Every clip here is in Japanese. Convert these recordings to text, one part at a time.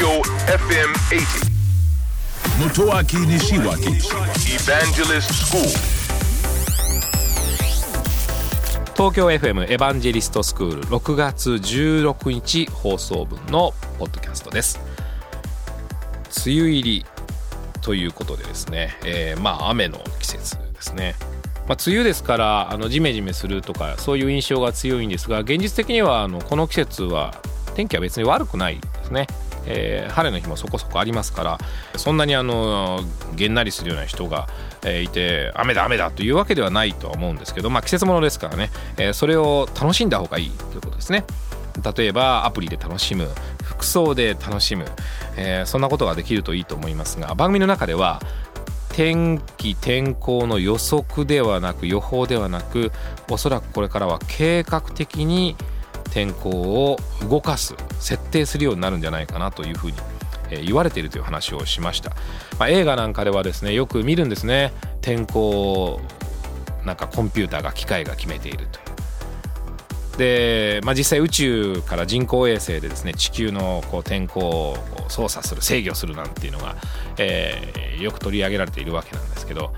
Tokyo FM 80. Motoaki Nishiwaki Evangelist School. 東京 FM エヴァンジェリストスクール6月16日放送分のポッドキャストです。梅雨入りということでですね、えーまあ雨の季節ですね。まあ、梅雨ですからあのジメジメするとかそういう印象が強いんですが現実的にはあのこの季節は天気は別に悪くないですね、えー晴れの日もそこそこありますからそんなにあのげんなりするような人が、えーいて雨だ雨だというわけではないとは思うんですけど、まあ、季節ものですからね、えーそれを楽しんだ方がいいということですね。例えばアプリで楽しむ服装で楽しむ、えーそんなことができるといいと思いますが番組の中では天気天候の予測ではなく予報ではなくおそらくこれからは計画的に天候を動かす設定するようになるんじゃないかなというふうに言われているという話をしました、まあ、映画なんかではですねよく見るんですね。天候をなんかコンピューターが機械が決めていると。で、まあ、実際宇宙から人工衛星でですね地球のこう天候を操作する制御するなんていうのが、えーよく取り上げられているわけなんですけど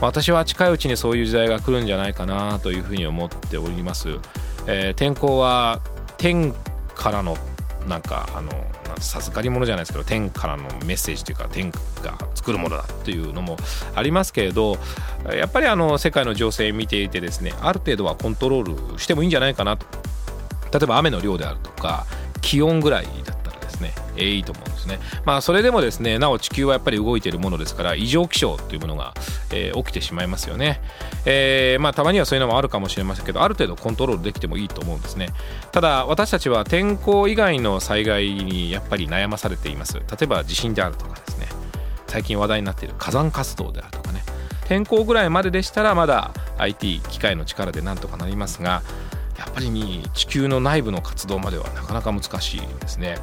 私は近いうちにそういう時代が来るんじゃないかなというふうに思っております、えー天候は天からのなんかあの授かり物じゃないですけど天からのメッセージというか天が作るものだというのもありますけれどやっぱりあの世界の情勢見ていてですねある程度はコントロールしてもいいんじゃないかなと。例えば雨の量であるとか気温ぐらいだですね、えーいいと思うんですね。まあそれでもですねなお地球はやっぱり動いているものですから異常気象というものが、えー起きてしまいますよね、えーまあたまにはそういうのもあるかもしれませんけどある程度コントロールできてもいいと思うんですね。ただ私たちは天候以外の災害にやっぱり悩まされています。例えば地震であるとかですね。最近話題になっている火山活動であるとかね。天候ぐらいまででしたらまだ IT 機械の力でなんとかなりますがやっぱりに地球の内部の活動まではなかなか難しいですね、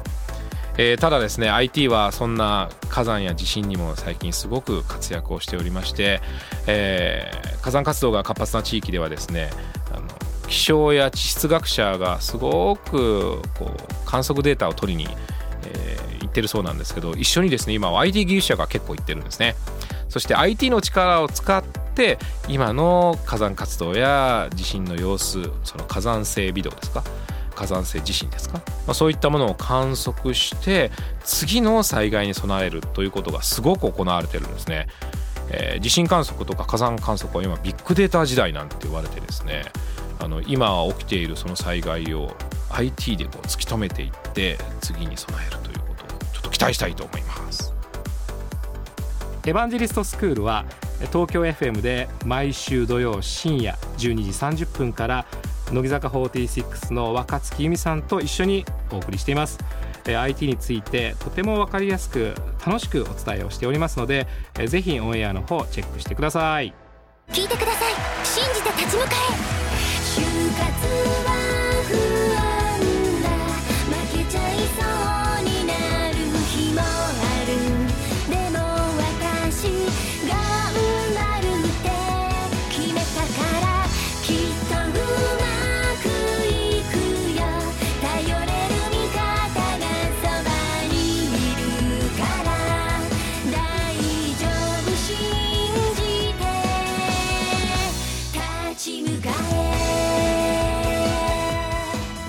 えーただですね IT はそんな火山や地震にも最近すごく活躍をしておりまして、えー火山活動が活発な地域ではですねあの気象や地質学者がすごくこう観測データを取りに、えー行ってるそうなんですけど一緒にですね今は IT 技術者が結構行ってるんですね。そして IT の力を使って今の火山活動や地震の様子その火山性微動ですか火山性地震ですか、まあ、そういったものを観測して次の災害に備えるということがすごく行われてるんですね、えー地震観測とか火山観測は今ビッグデータ時代なんて言われてですね。あの今起きているその災害を IT でこう突き止めていって次に備えるということをちょっと期待したいと思います。エヴァンジェリストスクールは東京 FM で毎週土曜深夜12時30分から乃木坂46の若月由美さんと一緒にお送りしています。IT についてとても分かりやすく楽しくお伝えをしておりますのでぜひオンエアの方チェックしてください。聞いてください。信じて立ち向かえ。